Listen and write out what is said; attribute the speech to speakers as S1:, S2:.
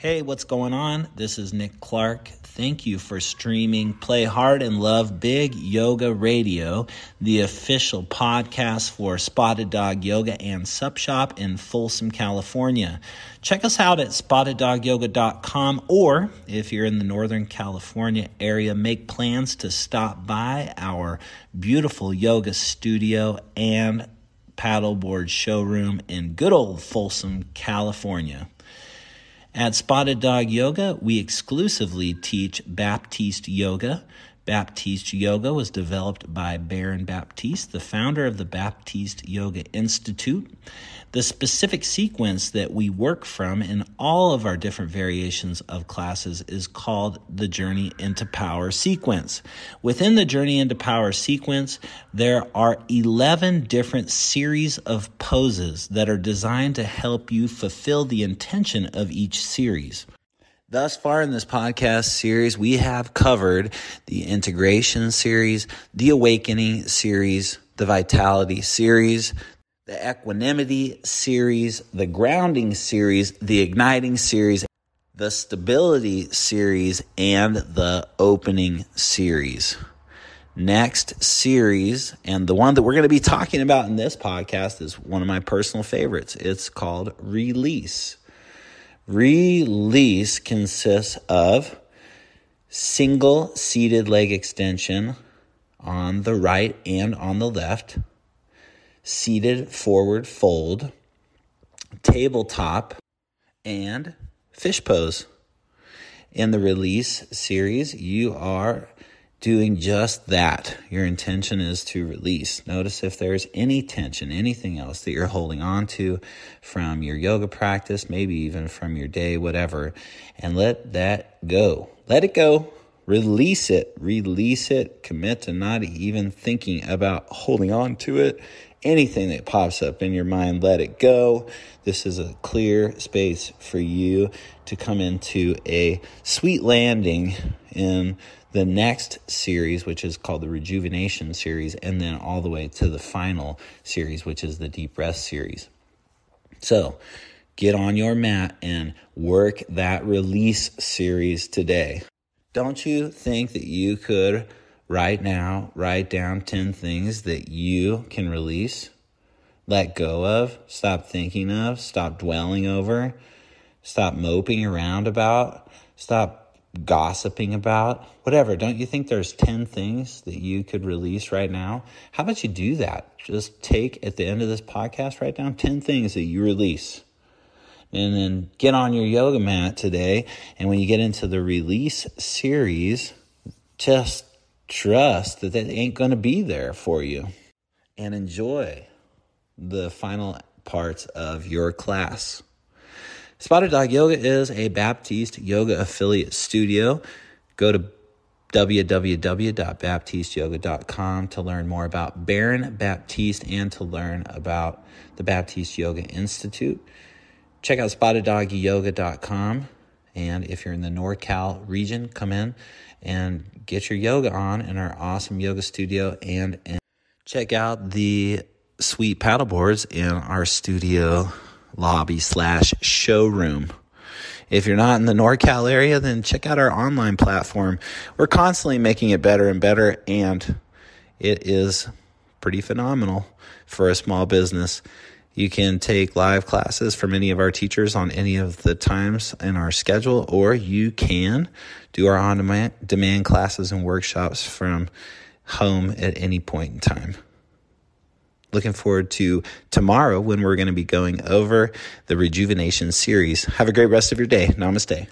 S1: Hey, what's going on? This is Nick Clark. Thank you for streaming Play Hard and Love Big Yoga Radio, the official podcast for Spotted Dog Yoga and Sup Shop in Folsom, California. Check us out at spotteddogyoga.com or if you're in the Northern California area, make plans to stop by our beautiful yoga studio and paddleboard showroom in good old Folsom, California. At Spotted Dog Yoga, we exclusively teach Baptiste Yoga. Baptiste Yoga was developed by Baron Baptiste, the founder of the Baptiste Yoga Institute. The specific sequence that we work from in all of our different variations of classes is called the Journey into Power sequence. Within the Journey into Power sequence, there are 11 different series of poses that are designed to help you fulfill the intention of each series. Thus far in this podcast series, we have covered the integration series, the awakening series, the vitality series, the equanimity series, the grounding series, the igniting series, the stability series, and the opening series. Next series, and the one that we're going to be talking about in this podcast is one of my personal favorites. It's called Release. Release consists of single seated leg extension on the right and on the left seated forward fold, tabletop, and fish pose. In the release series, you are doing just that. Your intention is to release. Notice if there's any tension, anything else that you're holding on to from your yoga practice, maybe even from your day, whatever, and let that go. Let it go. Release it. Release it. Commit to not even thinking about holding on to it anything that pops up in your mind, let it go. This is a clear space for you to come into a sweet landing in the next series, which is called the Rejuvenation series, and then all the way to the final series, which is the Deep Rest series. So, get on your mat and work that release series today. Don't you think that you could right now, write down 10 things that you can release, let go of, stop thinking of, stop dwelling over, stop moping around about, stop gossiping about, whatever. Don't you think there's 10 things that you could release right now? How about you do that? Just take at the end of this podcast, write down 10 things that you release. And then get on your yoga mat today. And when you get into the release series, just trust that that ain't going to be there for you and enjoy the final parts of your class. Spotted Dog Yoga is a Baptiste Yoga affiliate studio. Go to www.baptisteyoga.com to learn more about Baron Baptiste and to learn about the Baptiste Yoga Institute. Check out spotteddogyoga.com. And if you're in the NorCal region, come in and get your yoga on in our awesome yoga studio and, and check out the sweet paddle boards in our studio lobby slash showroom. If you're not in the NorCal area, then check out our online platform. We're constantly making it better and better, and it is pretty phenomenal for a small business. You can take live classes from any of our teachers on any of the times in our schedule, or you can do our on demand classes and workshops from home at any point in time. Looking forward to tomorrow when we're going to be going over the rejuvenation series. Have a great rest of your day. Namaste.